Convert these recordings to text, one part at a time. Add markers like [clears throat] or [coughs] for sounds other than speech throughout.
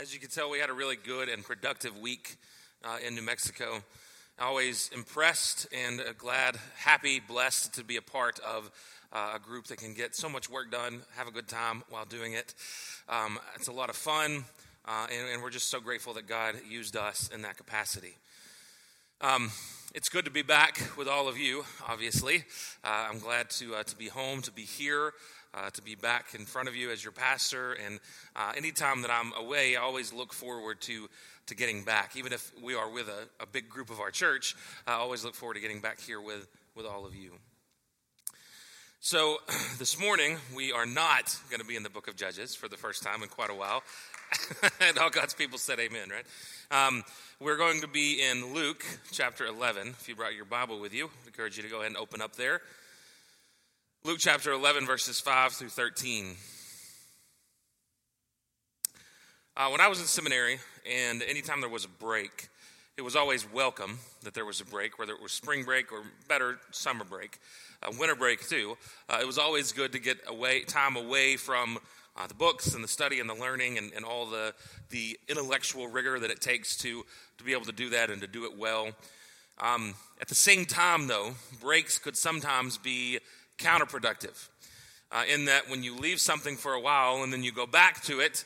As you can tell, we had a really good and productive week uh, in New Mexico. Always impressed and uh, glad, happy, blessed to be a part of uh, a group that can get so much work done, have a good time while doing it. Um, it's a lot of fun, uh, and, and, we're just so grateful that God used us in that capacity. Um, it's good to be back with all of you, obviously. Uh, I'm glad to, to be home, to be here uh, to be back in front of you as your pastor. And uh, anytime that I'm away, I always look forward to, to getting back. Even if we are with a, a big group of our church, I always look forward to getting back here with, with all of you. So, [clears throat] this morning, we are not going to be in the book of Judges for the first time in quite a while. [laughs] and all God's people said amen, right? Um, we're going to be in Luke chapter 11. If you brought your Bible with you, I encourage you to go ahead and open up there. Luke chapter 11, verses 5 through 13. Uh, when I was in seminary, and anytime there was a break, it was always welcome that there was a break, whether it was spring break or better, summer break, uh, winter break too. Uh, it was always good to get away time away from uh, the books and the study and the learning and, and all the, the intellectual rigor that it takes to, to be able to do that and to do it well. Um, at the same time, though, breaks could sometimes be counterproductive. Uh, in that when you leave something for a while and then you go back to it,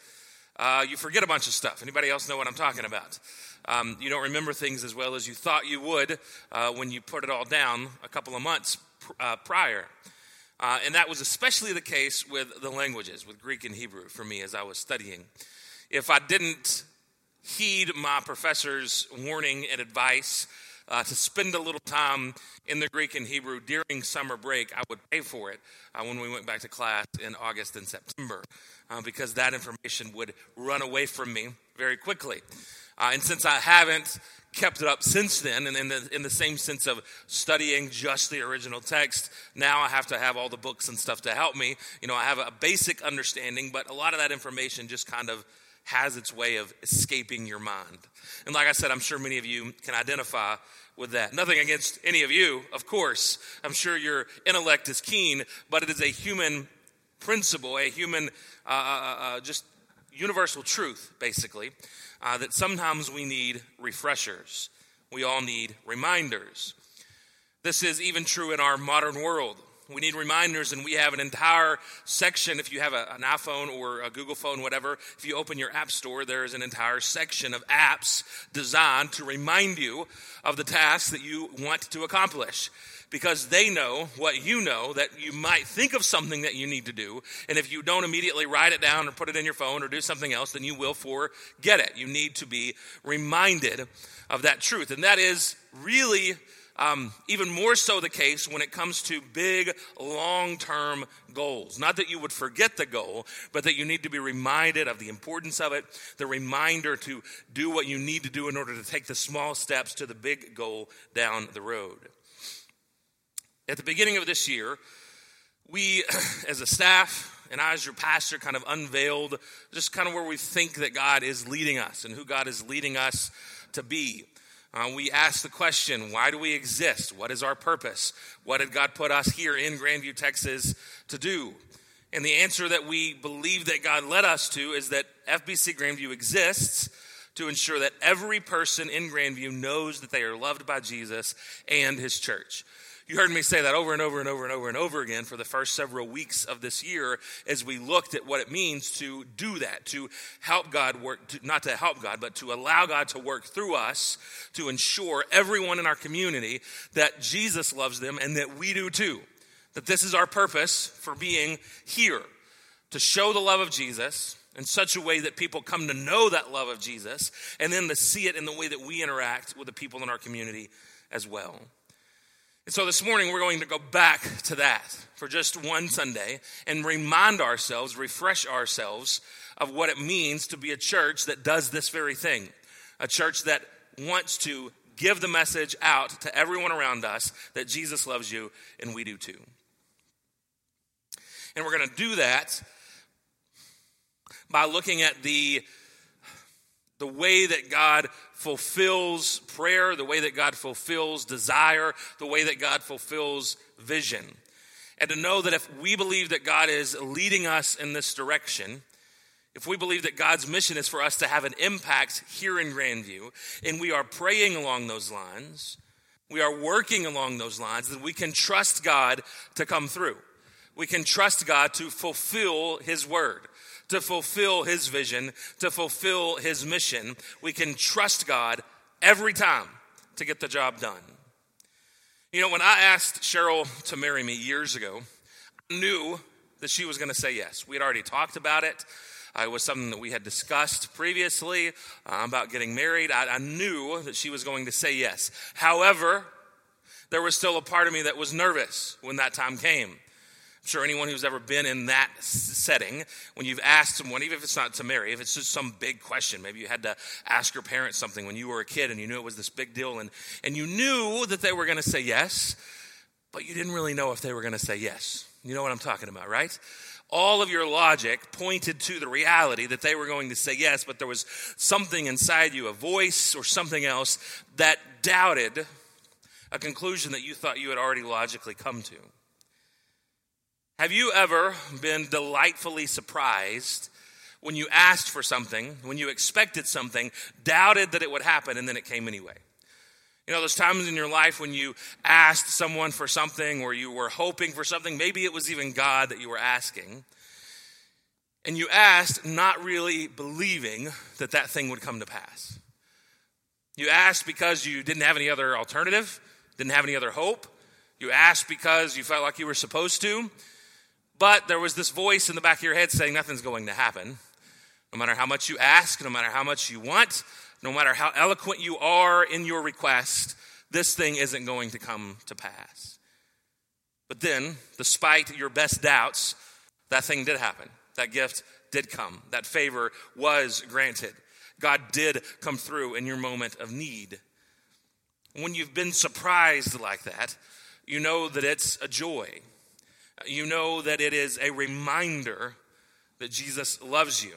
uh, you forget a bunch of stuff. Anybody else know what I'm talking about? Um, you don't remember things as well as you thought you would uh, when you put it all down a couple of months pr- uh, prior. Uh, and that was especially the case with the languages, with Greek and Hebrew for me as I was studying. If I didn't heed my professor's warning and advice uh, to spend a little time in the Greek and Hebrew during summer break, I would pay for it uh, when we went back to class in August and September uh, because that information would run away from me very quickly. Uh, and since I haven't kept it up since then, and in the, in the same sense of studying just the original text, now I have to have all the books and stuff to help me. You know, I have a basic understanding, but a lot of that information just kind of has its way of escaping your mind. And like I said, I'm sure many of you can identify with that. Nothing against any of you, of course. I'm sure your intellect is keen, but it is a human principle, a human, uh, uh, uh, uh just universal truth, basically, uh, that sometimes we need refreshers. We all need reminders. This is even true in our modern world. We need reminders, and we have an entire section. If you have a, an iPhone or a Google phone, whatever, if you open your App Store, there is an entire section of apps designed to remind you of the tasks that you want to accomplish. Because they know what you know that you might think of something that you need to do. And if you don't immediately write it down or put it in your phone or do something else, then you will forget it. You need to be reminded of that truth. And that is really um, even more so the case when it comes to big, long term goals. Not that you would forget the goal, but that you need to be reminded of the importance of it, the reminder to do what you need to do in order to take the small steps to the big goal down the road. At the beginning of this year, we, [clears throat] as a staff, and I, as your pastor, kind of unveiled just kind of where we think that God is leading us and who God is leading us to be. Uh, we ask the question why do we exist? What is our purpose? What did God put us here in Grandview, Texas to do? And the answer that we believe that God led us to is that FBC Grandview exists to ensure that every person in Grandview knows that they are loved by Jesus and his church. You heard me say that over and over and over and over and over again for the first several weeks of this year as we looked at what it means to do that, to help God work, to, not to help God, but to allow God to work through us to ensure everyone in our community that Jesus loves them and that we do too. That this is our purpose for being here to show the love of Jesus in such a way that people come to know that love of Jesus and then to see it in the way that we interact with the people in our community as well. And so this morning we're going to go back to that for just one Sunday and remind ourselves, refresh ourselves of what it means to be a church that does this very thing. A church that wants to give the message out to everyone around us that Jesus loves you and we do too. And we're going to do that by looking at the the way that God fulfills prayer, the way that God fulfills desire, the way that God fulfills vision. And to know that if we believe that God is leading us in this direction, if we believe that God's mission is for us to have an impact here in Grandview, and we are praying along those lines, we are working along those lines, then we can trust God to come through. We can trust God to fulfill His word, to fulfill His vision, to fulfill His mission. We can trust God every time to get the job done. You know, when I asked Cheryl to marry me years ago, I knew that she was going to say yes. We had already talked about it. Uh, it was something that we had discussed previously uh, about getting married. I, I knew that she was going to say yes. However, there was still a part of me that was nervous when that time came. I'm sure anyone who's ever been in that setting, when you've asked someone, even if it's not to marry, if it's just some big question, maybe you had to ask your parents something when you were a kid and you knew it was this big deal and, and you knew that they were going to say yes, but you didn't really know if they were going to say yes. You know what I'm talking about, right? all of your logic pointed to the reality that they were going to say yes, but there was something inside you, a voice or something else, that doubted a conclusion that you thought you had already logically come to. Have you ever been delightfully surprised when you asked for something, when you expected something, doubted that it would happen, and then it came anyway? You know, those times in your life when you asked someone for something or you were hoping for something, maybe it was even God that you were asking, and you asked not really believing that that thing would come to pass. You asked because you didn't have any other alternative, didn't have any other hope. You asked because you felt like you were supposed to, but there was this voice in the back of your head saying nothing's going to happen. No matter how much you ask, no matter how much you want, no matter how eloquent you are in your request, this thing isn't going to come to pass. But then, despite your best doubts, that thing did happen. That gift did come. That favor was granted. God did come through in your moment of need. When you've been surprised like that, you know that it's a joy. You know that it is a reminder that Jesus loves you,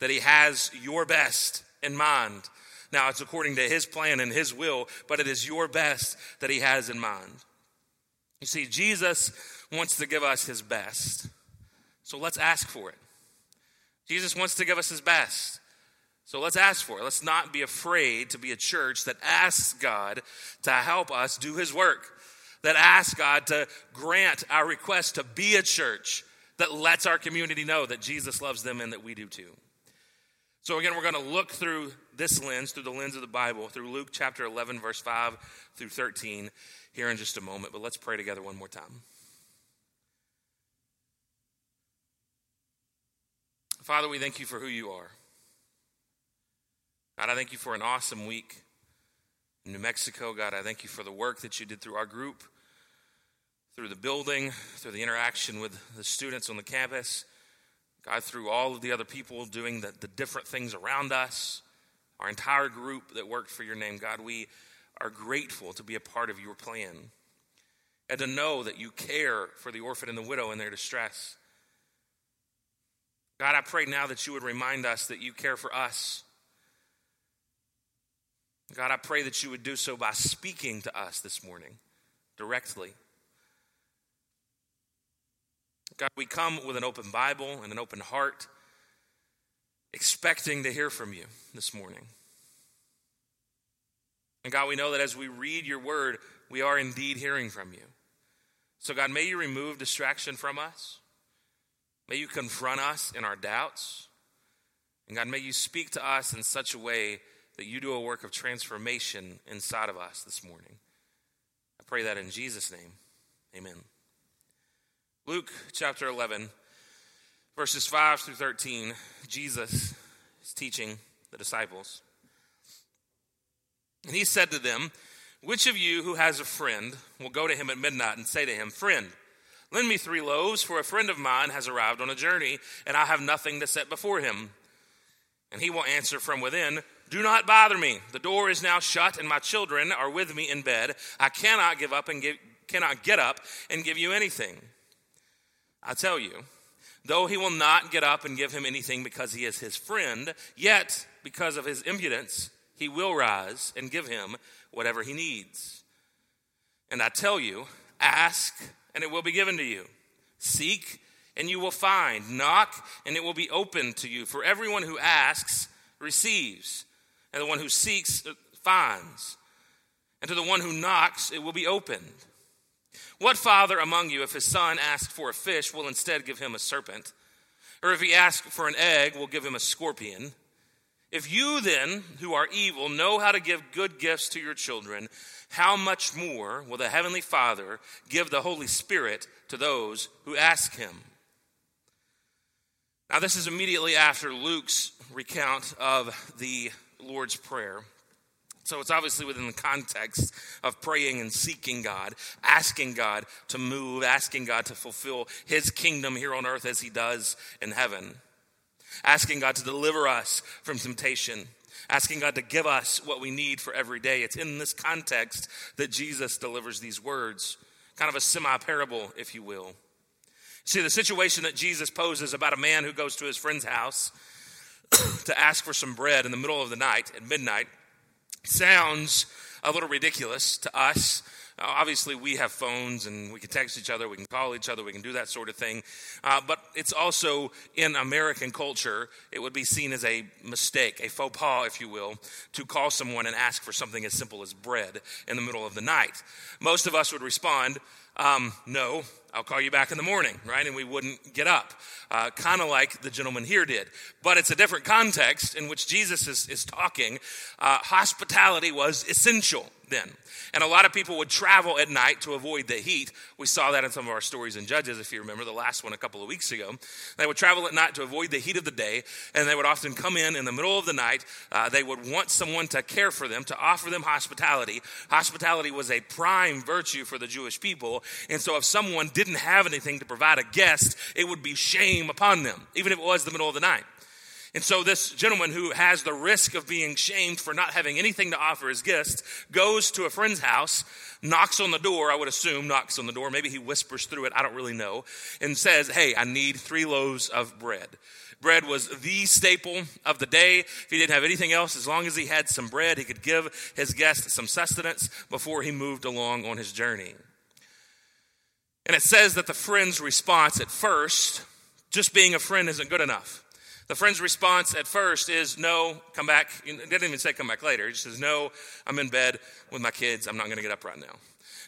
that He has your best in mind, now, it's according to His plan and His will, but it is your best that He has in mind. You see, Jesus wants to give us His best. So let's ask for it. Jesus wants to give us His best. So let's ask for it. Let's not be afraid to be a church that asks God to help us do His work, that ask God to grant our request to be a church that lets our community know that Jesus loves them and that we do too. So, again, we're going to look through this lens, through the lens of the Bible, through Luke chapter 11, verse 5 through 13, here in just a moment. But let's pray together one more time. Father, we thank you for who you are. God, I thank you for an awesome week in New Mexico. God, I thank you for the work that you did through our group, through the building, through the interaction with the students on the campus. God, through all of the other people doing the, the different things around us, our entire group that worked for your name, God, we are grateful to be a part of your plan and to know that you care for the orphan and the widow in their distress. God, I pray now that you would remind us that you care for us. God, I pray that you would do so by speaking to us this morning directly. God, we come with an open Bible and an open heart, expecting to hear from you this morning. And God, we know that as we read your word, we are indeed hearing from you. So, God, may you remove distraction from us. May you confront us in our doubts. And God, may you speak to us in such a way that you do a work of transformation inside of us this morning. I pray that in Jesus' name. Amen. Luke chapter 11, verses 5 through 13, Jesus is teaching the disciples. And he said to them, Which of you who has a friend will go to him at midnight and say to him, Friend, lend me three loaves, for a friend of mine has arrived on a journey, and I have nothing to set before him? And he will answer from within, Do not bother me. The door is now shut, and my children are with me in bed. I cannot give up and give, cannot get up and give you anything. I tell you, though he will not get up and give him anything because he is his friend, yet because of his impudence, he will rise and give him whatever he needs. And I tell you, ask and it will be given to you. Seek and you will find. Knock, and it will be opened to you. For everyone who asks receives, and the one who seeks uh, finds. And to the one who knocks, it will be opened. What father among you, if his son asks for a fish, will instead give him a serpent? Or if he asks for an egg, will give him a scorpion? If you then, who are evil, know how to give good gifts to your children, how much more will the Heavenly Father give the Holy Spirit to those who ask him? Now, this is immediately after Luke's recount of the Lord's Prayer. So it's obviously within the context of praying and seeking God, asking God to move, asking God to fulfill his kingdom here on earth as he does in heaven, asking God to deliver us from temptation, asking God to give us what we need for every day. It's in this context that Jesus delivers these words, kind of a semi parable, if you will. See, the situation that Jesus poses about a man who goes to his friend's house [coughs] to ask for some bread in the middle of the night at midnight sounds a little ridiculous to us. Uh, obviously, we have phones and we can text each other, we can call each other, we can do that sort of thing. Uh, but it's also in American culture, it would be seen as a mistake, a faux pas, if you will, to call someone and ask for something as simple as bread in the middle of the night. Most of us would respond, um, no, I'll call you back in the morning, right? And we wouldn't get up, uh, kind of like the gentleman here did. But it's a different context in which Jesus is, is talking. Uh, hospitality was essential then. And a lot of people would travel at night to avoid the heat. We saw that in some of our stories in Judges, if you remember the last one a couple of weeks ago. They would travel at night to avoid the heat of the day, and they would often come in in the middle of the night. Uh, they would want someone to care for them, to offer them hospitality. Hospitality was a prime virtue for the Jewish people. And so if someone didn't have anything to provide a guest, it would be shame upon them, even if it was the middle of the night. And so this gentleman who has the risk of being shamed for not having anything to offer his guests goes to a friend's house, knocks on the door, I would assume, knocks on the door. Maybe he whispers through it, I don't really know, and says, Hey, I need three loaves of bread. Bread was the staple of the day. If he didn't have anything else, as long as he had some bread, he could give his guest some sustenance before he moved along on his journey. And it says that the friend's response at first, just being a friend isn't good enough. The friend's response at first is, No, come back. He didn't even say come back later. He just says, No, I'm in bed with my kids. I'm not going to get up right now.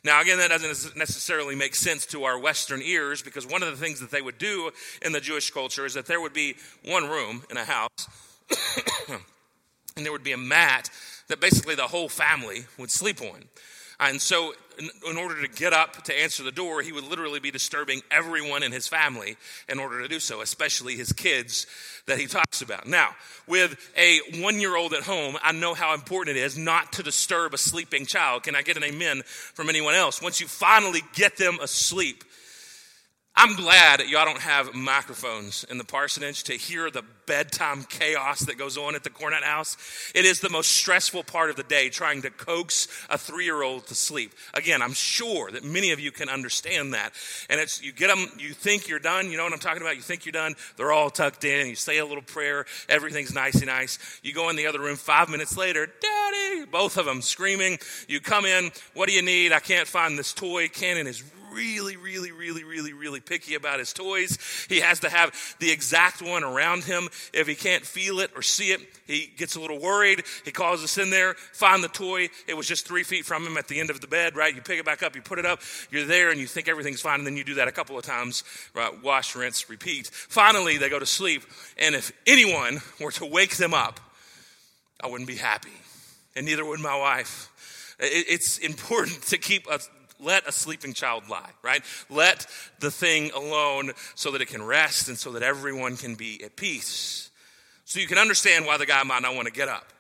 Now, again, that doesn't necessarily make sense to our Western ears because one of the things that they would do in the Jewish culture is that there would be one room in a house [coughs] and there would be a mat that basically the whole family would sleep on. And so, in, in, order to get up to answer the door, he would literally be disturbing everyone in his family in order to do so, especially his kids that he talks about. Now, with a one year old at home, I know how important it is not to disturb a sleeping child. Can I get an amen from anyone else? Once you finally get them asleep, I'm glad y'all don't have microphones in the parsonage to hear the bedtime chaos that goes on at the Cornett house. It is the most stressful part of the day trying to coax a three year old to sleep. Again, I'm sure that many of you can understand that. And it's, you get them, you think you're done. You know what I'm talking about? You think you're done. They're all tucked in. You say a little prayer. Everything's nice and nice. You go in the other room five minutes later, Daddy, both of them screaming. You come in. What do you need? I can't find this toy. Cannon is really, really, really, really, really picky about his toys. He has to have the exact one around him. If he can't feel it or see it, he gets a little worried. He calls us in there, find the toy. It was just three feet from him at the end of the bed, right? You pick it back up, you put it up, you're there, and you think everything's fine, and then you do that a couple of times, right? Wash, rinse, repeat. Finally, they go to sleep, and if anyone were to wake them up, I wouldn't be happy, and neither would my wife. It's important to keep a let a sleeping child lie, right? Let the thing alone so that it can rest and so that everyone can be at peace. So you can understand why the guy might not want to get up.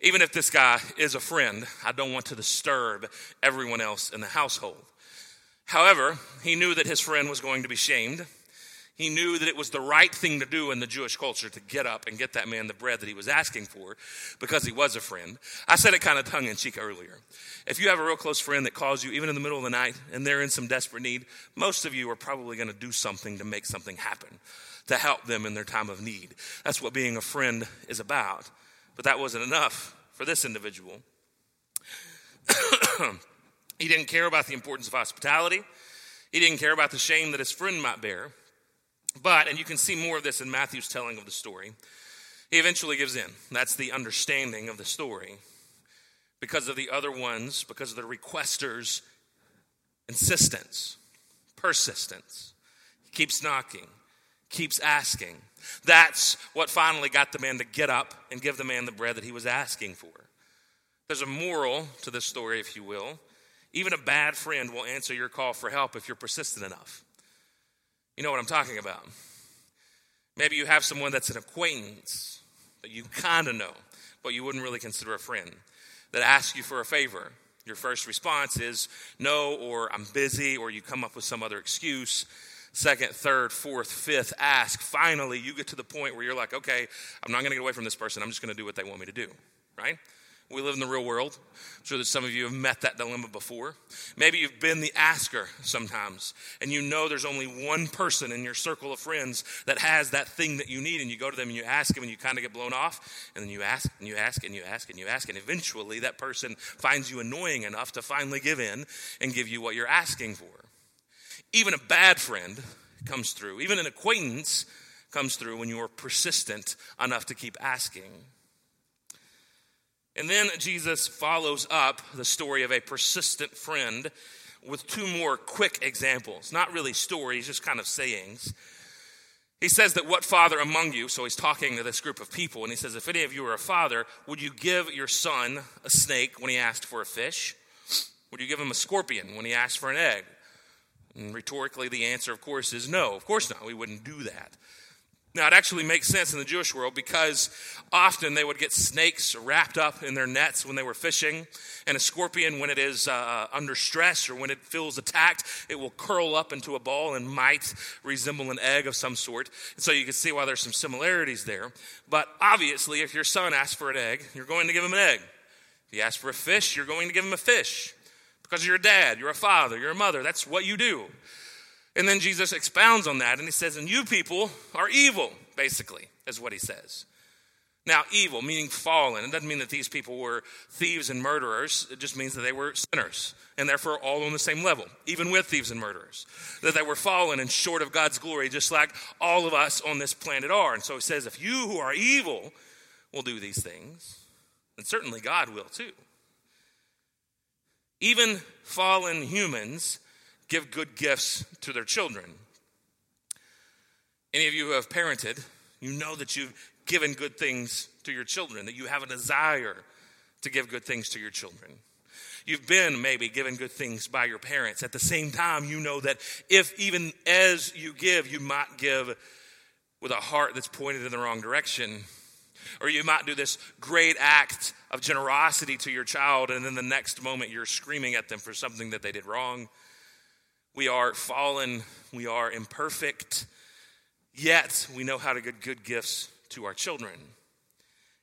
Even if this guy is a friend, I don't want to disturb everyone else in the household. However, he knew that his friend was going to be shamed he knew that it was the right thing to do in the Jewish culture to get up and get that man the bread that he was asking for because he was a friend. I said it kind of tongue in cheek earlier. If you have a real close friend that calls you even in the middle of the night and they're in some desperate need, most of you are probably going to do something to make something happen, to help them in their time of need. That's what being a friend is about. But that wasn't enough for this individual. [coughs] he didn't care about the importance of hospitality. He didn't care about the shame that his friend might bear. But, and you can see more of this in Matthew's telling of the story, he eventually gives in. That's the understanding of the story. Because of the other ones, because of the requesters' insistence, persistence. He keeps knocking, keeps asking. That's what finally got the man to get up and give the man the bread that he was asking for. There's a moral to this story, if you will. Even a bad friend will answer your call for help if you're persistent enough. You know what I'm talking about. Maybe you have someone that's an acquaintance that you kind of know, but you wouldn't really consider a friend, that asks you for a favor. Your first response is no, or I'm busy, or you come up with some other excuse. Second, third, fourth, fifth, ask. Finally, you get to the point where you're like, okay, I'm not going to get away from this person. I'm just going to do what they want me to do, right? We live in the real world. I'm sure that some of you have met that dilemma before. Maybe you've been the asker sometimes, and you know there's only one person in your circle of friends that has that thing that you need, and you go to them and you ask them, and you kind of get blown off, and then you ask and you ask and you ask and you ask, and eventually that person finds you annoying enough to finally give in and give you what you're asking for. Even a bad friend comes through, even an acquaintance comes through when you are persistent enough to keep asking. And then Jesus follows up the story of a persistent friend with two more quick examples. Not really stories, just kind of sayings. He says that what father among you, so he's talking to this group of people, and he says, If any of you are a father, would you give your son a snake when he asked for a fish? Would you give him a scorpion when he asked for an egg? And rhetorically, the answer, of course, is no. Of course not. We wouldn't do that. Now, it actually makes sense in the Jewish world because often they would get snakes wrapped up in their nets when they were fishing, and a scorpion, when it is uh, under stress or when it feels attacked, it will curl up into a ball and might resemble an egg of some sort. And so you can see why there's some similarities there. But obviously, if your son asks for an egg, you're going to give him an egg. If he asks for a fish, you're going to give him a fish because you're a dad, you're a father, you're a mother. That's what you do. And then Jesus expounds on that and he says, And you people are evil, basically, is what he says. Now, evil, meaning fallen, it doesn't mean that these people were thieves and murderers. It just means that they were sinners and therefore all on the same level, even with thieves and murderers. That they were fallen and short of God's glory, just like all of us on this planet are. And so he says, If you who are evil will do these things, then certainly God will too. Even fallen humans give good gifts to their children. Any of you who have parented, you know that you've given good things to your children, that you have a desire to give good things to your children. You've been maybe given good things by your parents. At the same time, you know that if even as you give, you might give with a heart that's pointed in the wrong direction. Or you might do this great act of generosity to your child, and then the next moment you're screaming at them for something that they did wrong. We are fallen, we are imperfect, yet we know how to give good gifts to our children.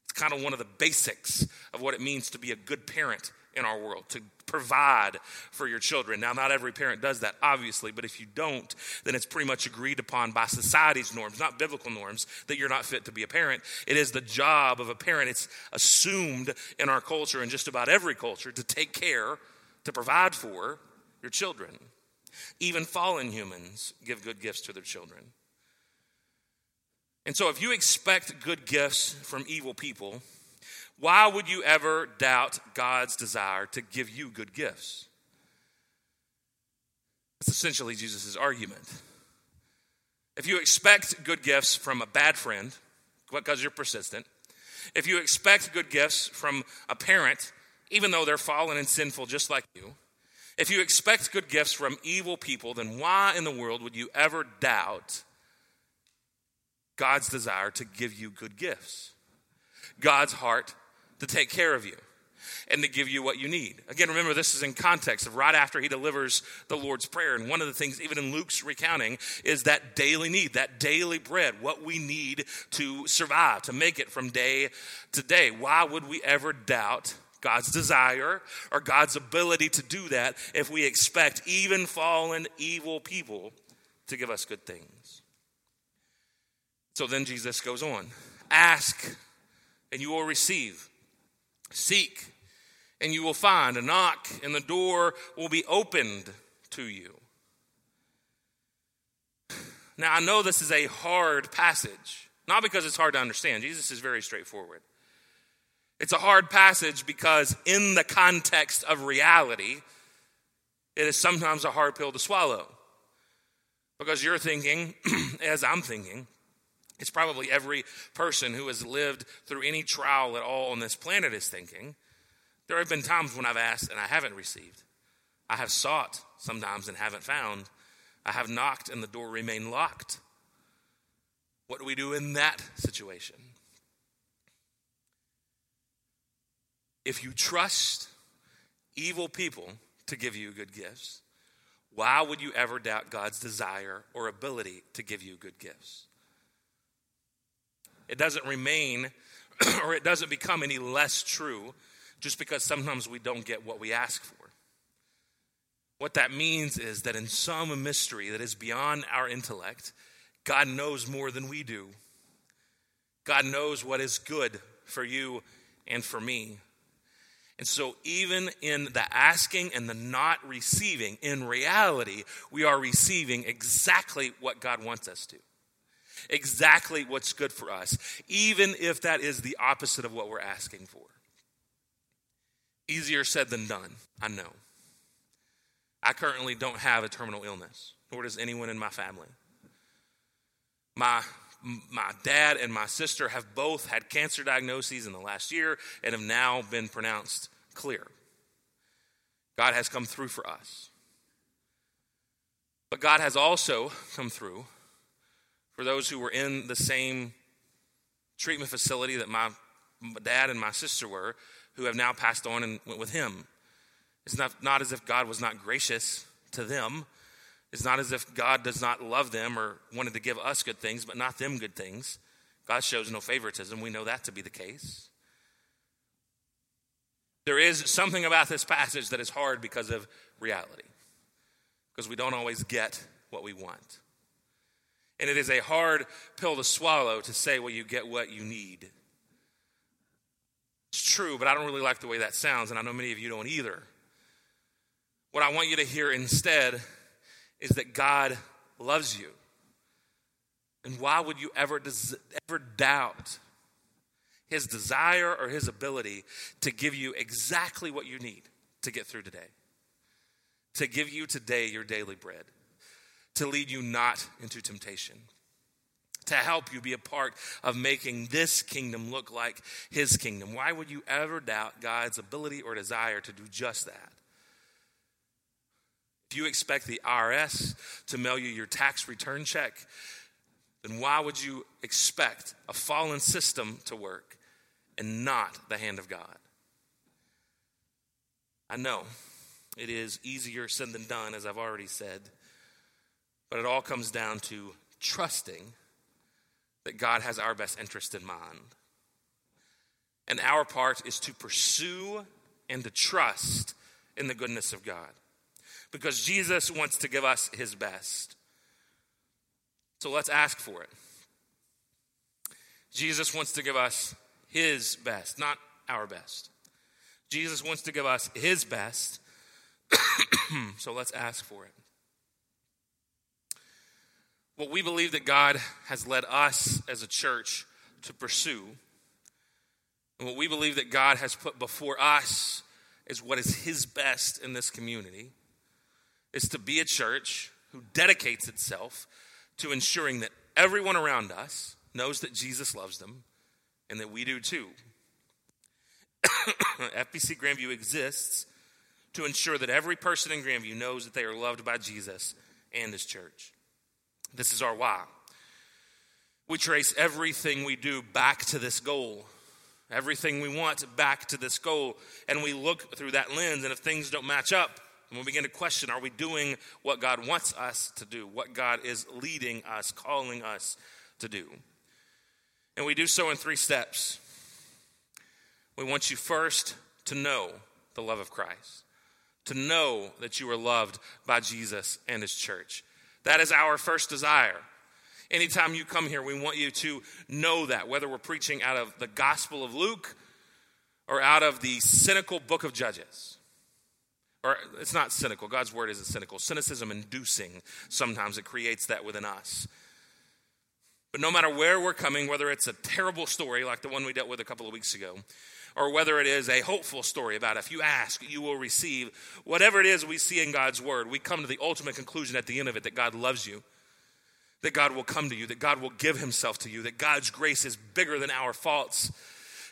It's kind of one of the basics of what it means to be a good parent in our world, to provide for your children. Now, not every parent does that, obviously, but if you don't, then it's pretty much agreed upon by society's norms, not biblical norms, that you're not fit to be a parent. It is the job of a parent. It's assumed in our culture and just about every culture to take care, to provide for your children. Even fallen humans give good gifts to their children. And so, if you expect good gifts from evil people, why would you ever doubt God's desire to give you good gifts? That's essentially Jesus' argument. If you expect good gifts from a bad friend, because you're persistent, if you expect good gifts from a parent, even though they're fallen and sinful just like you, if you expect good gifts from evil people, then why in the world would you ever doubt God's desire to give you good gifts? God's heart to take care of you and to give you what you need. Again, remember, this is in context of right after he delivers the Lord's Prayer. And one of the things, even in Luke's recounting, is that daily need, that daily bread, what we need to survive, to make it from day to day. Why would we ever doubt God's desire or God's ability to do that if we expect even fallen, evil people to give us good things. So then Jesus goes on Ask, and you will receive. Seek, and you will find. A knock, and the door will be opened to you. Now, I know this is a hard passage, not because it's hard to understand. Jesus is very straightforward. It's a hard passage because, in the context of reality, it is sometimes a hard pill to swallow. Because you're thinking, [clears throat] as I'm thinking, it's probably every person who has lived through any trial at all on this planet is thinking. There have been times when I've asked and I haven't received. I have sought sometimes and haven't found. I have knocked and the door remained locked. What do we do in that situation? If you trust evil people to give you good gifts, why would you ever doubt God's desire or ability to give you good gifts? It doesn't remain [clears throat] or it doesn't become any less true just because sometimes we don't get what we ask for. What that means is that in some mystery that is beyond our intellect, God knows more than we do. God knows what is good for you and for me. And so, even in the asking and the not receiving, in reality, we are receiving exactly what God wants us to. Exactly what's good for us, even if that is the opposite of what we're asking for. Easier said than done, I know. I currently don't have a terminal illness, nor does anyone in my family. My my dad and my sister have both had cancer diagnoses in the last year and have now been pronounced clear. God has come through for us. But God has also come through for those who were in the same treatment facility that my dad and my sister were, who have now passed on and went with him. It's not, not as if God was not gracious to them. It's not as if God does not love them or wanted to give us good things, but not them good things. God shows no favoritism. We know that to be the case. There is something about this passage that is hard because of reality, because we don't always get what we want. And it is a hard pill to swallow to say, well, you get what you need. It's true, but I don't really like the way that sounds, and I know many of you don't either. What I want you to hear instead is that God loves you. And why would you ever, ever doubt his desire or his ability to give you exactly what you need to get through today? To give you today your daily bread, to lead you not into temptation, to help you be a part of making this kingdom look like his kingdom. Why would you ever doubt God's ability or desire to do just that? If you expect the IRS to mail you your tax return check, then why would you expect a fallen system to work and not the hand of God? I know it is easier said than done, as I've already said, but it all comes down to trusting that God has our best interest in mind. And our part is to pursue and to trust in the goodness of God because Jesus wants to give us his best. So let's ask for it. Jesus wants to give us his best, not our best. Jesus wants to give us his best. [coughs] so let's ask for it. What we believe that God has led us as a church to pursue, and what we believe that God has put before us is what is his best in this community is to be a church who dedicates itself to ensuring that everyone around us knows that Jesus loves them and that we do too. [coughs] FBC Grandview exists to ensure that every person in Grandview knows that they are loved by Jesus and his church. This is our why. We trace everything we do back to this goal. Everything we want back to this goal. And we look through that lens, and if things don't match up, and we begin to question are we doing what God wants us to do, what God is leading us, calling us to do? And we do so in three steps. We want you first to know the love of Christ, to know that you are loved by Jesus and his church. That is our first desire. Anytime you come here, we want you to know that, whether we're preaching out of the Gospel of Luke or out of the cynical book of Judges or it's not cynical. God's word isn't cynical. Cynicism inducing, sometimes it creates that within us. But no matter where we're coming, whether it's a terrible story like the one we dealt with a couple of weeks ago, or whether it is a hopeful story about if you ask, you will receive, whatever it is we see in God's word, we come to the ultimate conclusion at the end of it that God loves you, that God will come to you, that God will give himself to you, that God's grace is bigger than our faults,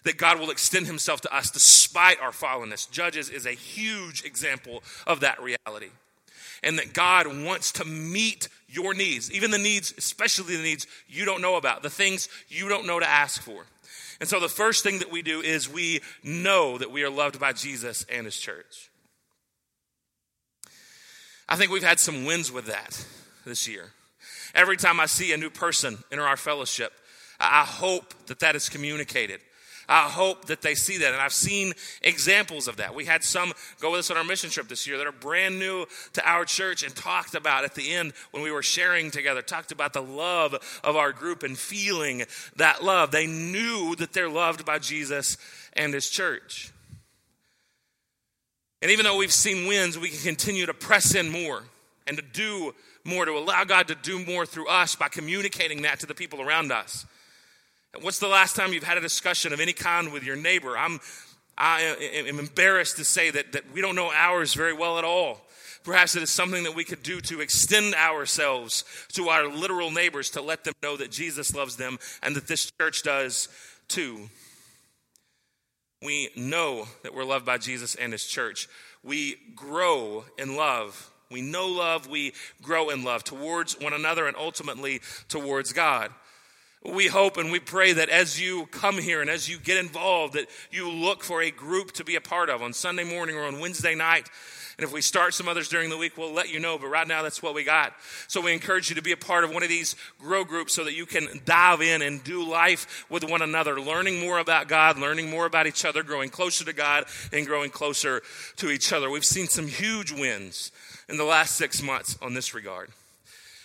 that God will extend himself to us despite our fallenness. Judges is a huge example of that reality. And that God wants to meet your needs, even the needs, especially the needs you don't know about, the things you don't know to ask for. And so the first thing that we do is we know that we are loved by Jesus and his church. I think we've had some wins with that this year. Every time I see a new person enter our fellowship, I hope that that is communicated. I hope that they see that. And I've seen examples of that. We had some go with us on our mission trip this year that are brand new to our church and talked about at the end when we were sharing together, talked about the love of our group and feeling that love. They knew that they're loved by Jesus and his church. And even though we've seen wins, we can continue to press in more and to do more, to allow God to do more through us by communicating that to the people around us. What's the last time you've had a discussion of any kind with your neighbor? I'm, I am embarrassed to say that, that we don't know ours very well at all. Perhaps it is something that we could do to extend ourselves to our literal neighbors to let them know that Jesus loves them and that this church does too. We know that we're loved by Jesus and his church. We grow in love. We know love. We grow in love towards one another and ultimately towards God. We hope and we pray that as you come here and as you get involved, that you look for a group to be a part of on Sunday morning or on Wednesday night. And if we start some others during the week, we'll let you know. But right now, that's what we got. So we encourage you to be a part of one of these grow groups so that you can dive in and do life with one another, learning more about God, learning more about each other, growing closer to God, and growing closer to each other. We've seen some huge wins in the last six months on this regard.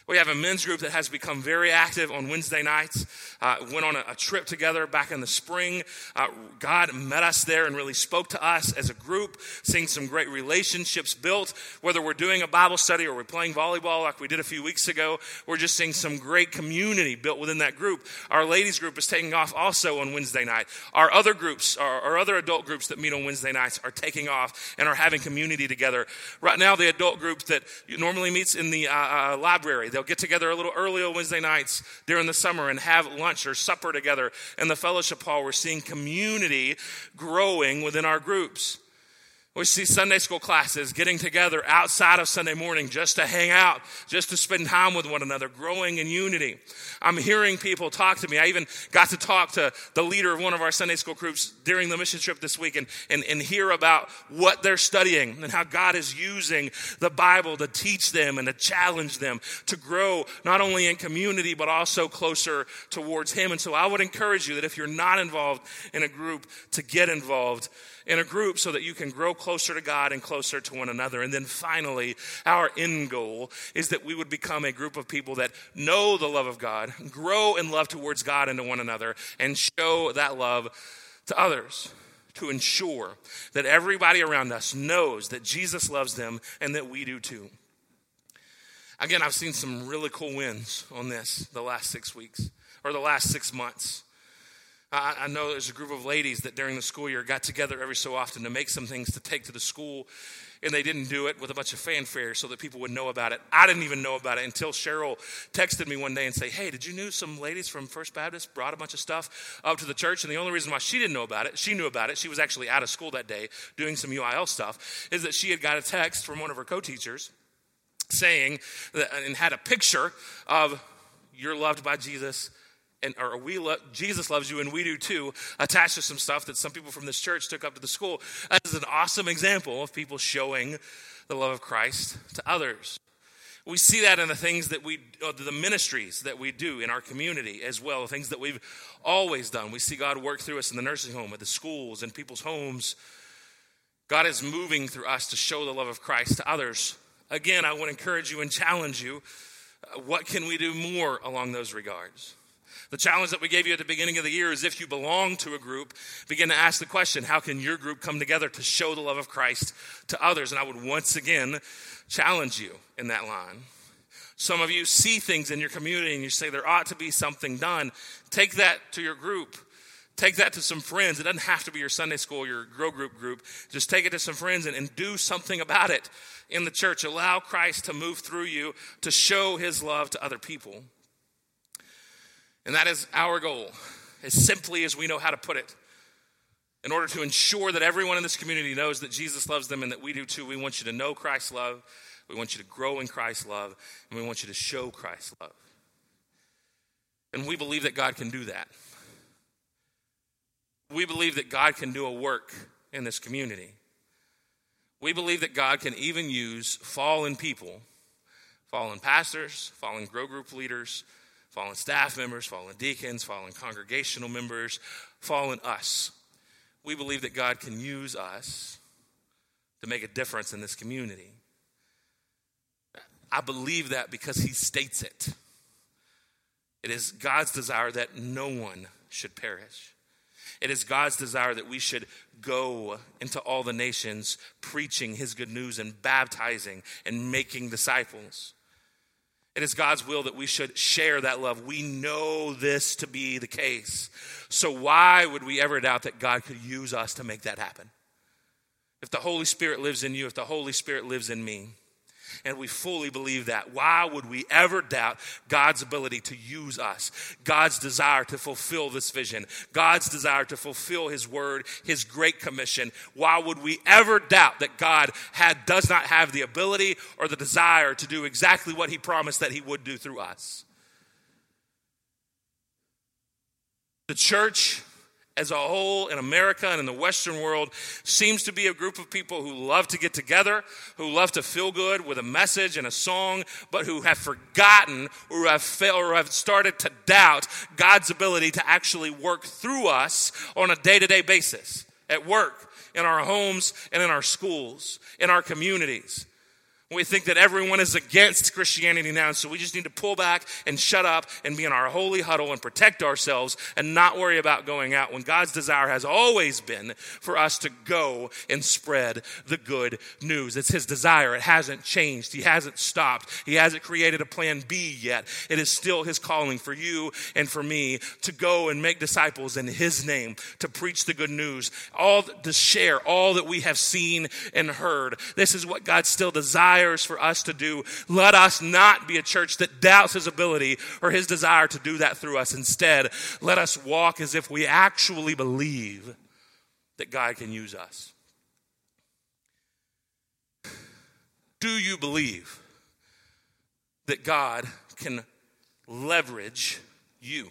We have a men's group that has become very active on Wednesday nights. Uh, went on a, a, trip together back in the spring. Uh, God met us there and really spoke to us as a group, seeing some great relationships built. Whether we're doing a Bible study or we're playing volleyball like we did a few weeks ago, we're just seeing some great community built within that group. Our ladies group is taking off also on Wednesday night. Our other groups, our, our other adult groups that meet on Wednesday nights are taking off and are having community together. Right now, the adult group that normally meets in the uh, uh library, They'll get together a little early on Wednesday nights during the summer and have lunch or supper together in the fellowship hall. We're seeing community growing within our groups. We see Sunday school classes getting together outside of Sunday morning just to hang out, just to spend time with one another, growing in unity. I'm hearing people talk to me. I even got to talk to the leader of one of our Sunday school groups during the mission trip this week and, and, and hear about what they're studying and how God is using the Bible to teach them and to challenge them to grow not only in community but also closer towards Him. And so I would encourage you that if you're not involved in a group, to get involved in a group so that you can grow closer to God and closer to one another. And then finally, our end goal is that we would become a group of people that know the love of God, grow in love towards God and to one another, and show that love to others to ensure that everybody around us knows that Jesus loves them and that we do too. Again, I've seen some really cool wins on this the last six weeks or the last six months. I, I know there's a group of ladies that during the school year got together every so often to make some things to take to the school and they didn't do it with a bunch of fanfare so that people would know about it. I didn't even know about it until Cheryl texted me one day and say, "Hey, did you know some ladies from First Baptist brought a bunch of stuff up to the church?" And the only reason why she didn't know about it, she knew about it. She was actually out of school that day doing some UIL stuff. Is that she had got a text from one of her co-teachers saying that, and had a picture of "You're loved by Jesus." And or we lo- Jesus loves you and we do too, attached to some stuff that some people from this church took up to the school. That is an awesome example of people showing the love of Christ to others. We see that in the things that we, uh, the ministries that we do in our community as well, the things that we've always done. We see God work through us in the nursing home, at the schools, in people's homes. God is moving through us to show the love of Christ to others. Again, I would encourage you and challenge you. Uh, what can we do more along those regards? The challenge that we gave you at the beginning of the year is if you belong to a group, begin to ask the question how can your group come together to show the love of Christ to others? And I would once again challenge you in that line. Some of you see things in your community and you say there ought to be something done. Take that to your group. Take that to some friends. It doesn't have to be your Sunday school, your grow group group. Just take it to some friends and, and do something about it in the church. Allow Christ to move through you to show his love to other people. And that is our goal, as simply as we know how to put it. In order to ensure that everyone in this community knows that Jesus loves them and that we do too, we want you to know Christ's love. We want you to grow in Christ's love. And we want you to show Christ's love. And we believe that God can do that. We believe that God can do a work in this community. We believe that God can even use fallen people, fallen pastors, fallen grow group leaders, fallen staff members, fallen deacons, fallen congregational members, fallen us. We believe that God can use us to make a difference in this community. I believe that because He states it. It is God's desire that no one should perish. It is God's desire that we should go into all the nations preaching his good news and baptizing and making disciples. It is God's will that we should share that love. We know this to be the case. So, why would we ever doubt that God could use us to make that happen? If the Holy Spirit lives in you, if the Holy Spirit lives in me, and we fully believe that. Why would we ever doubt God's ability to use us, God's desire to fulfill this vision, God's desire to fulfill His word, His great commission? Why would we ever doubt that God had, does not have the ability or the desire to do exactly what He promised that He would do through us? The church as a whole in America and in the Western world seems to be a group of people who love to get together, who love to feel good with a message and a song, but who have forgotten or have failed or have started to doubt God's ability to actually work through us on a day to day basis at work, in our homes, and in our schools, in our communities. We think that everyone is against Christianity now, so we just need to pull back and shut up and be in our holy huddle and protect ourselves and not worry about going out when God's desire has always been for us to go and spread the good news. It's His desire. It hasn't changed. He hasn't stopped. He hasn't created a plan B yet. It is still His calling for you and for me to go and make disciples in His name, to preach the good news, all to share all that we have seen and heard. This is what God still desires desires for us to do. Let us not be a church that doubts his ability or his desire to do that through us. Instead, let us walk as if we actually believe that God can use us. Do you believe that God can leverage you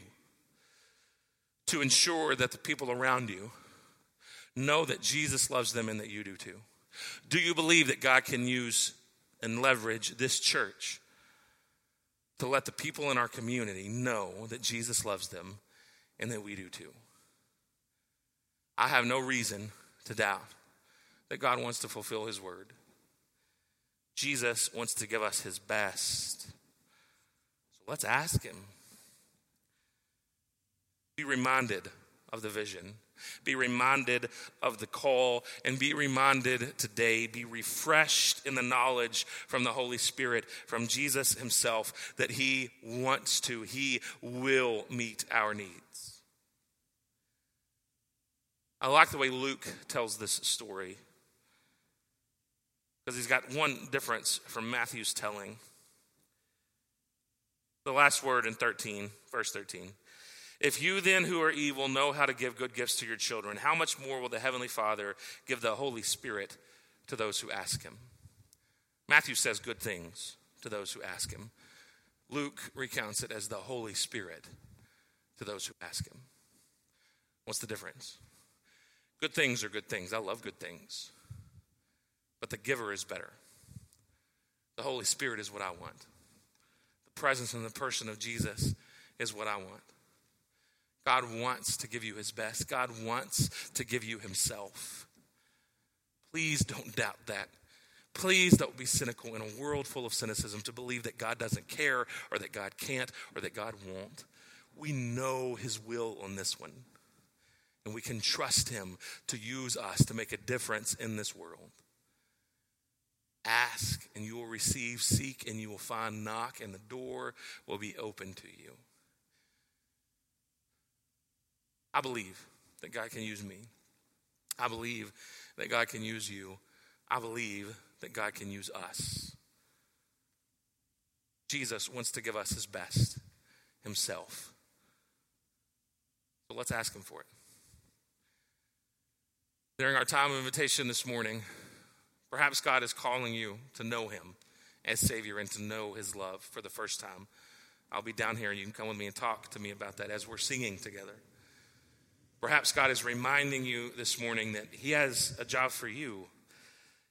to ensure that the people around you know that Jesus loves them and that you do too? Do you believe that God can use and leverage this church to let the people in our community know that Jesus loves them and that we do too. I have no reason to doubt that God wants to fulfill his word. Jesus wants to give us his best. So let's ask him. Be reminded of the vision be reminded of the call and be reminded today, be refreshed in the knowledge from the Holy Spirit, from Jesus Himself, that He wants to, He will meet our needs. I like the way Luke tells this story because he's got one difference from Matthew's telling. The last word in 13, verse 13. If you then, who are evil, know how to give good gifts to your children, how much more will the Heavenly Father give the Holy Spirit to those who ask Him? Matthew says good things to those who ask Him. Luke recounts it as the Holy Spirit to those who ask Him. What's the difference? Good things are good things. I love good things. But the giver is better. The Holy Spirit is what I want. The presence and the person of Jesus is what I want. God wants to give you his best. God wants to give you himself. Please don't doubt that. Please don't be cynical in a world full of cynicism to believe that God doesn't care or that God can't or that God won't. We know his will on this one. And we can trust him to use us to make a difference in this world. Ask and you will receive, seek and you will find, knock and the door will be open to you. I believe that God can use me. I believe that God can use you. I believe that God can use us. Jesus wants to give us his best, himself. So let's ask him for it. During our time of invitation this morning, perhaps God is calling you to know him as Savior and to know his love for the first time. I'll be down here and you can come with me and talk to me about that as we're singing together. Perhaps God is reminding you this morning that He has a job for you.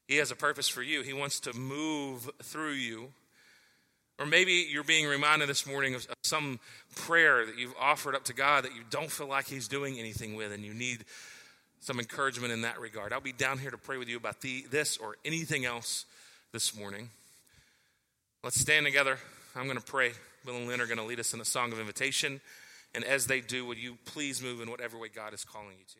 He has a purpose for you. He wants to move through you. Or maybe you're being reminded this morning of, some prayer that you've offered up to God that you don't feel like He's doing anything with, and you need some encouragement in that regard. I'll be down here to pray with you about the, this or anything else this morning. Let's stand together. I'm going to pray. Bill and Lynn are going to lead us in a song of invitation. And as they do, would you please move in whatever way God is calling you to?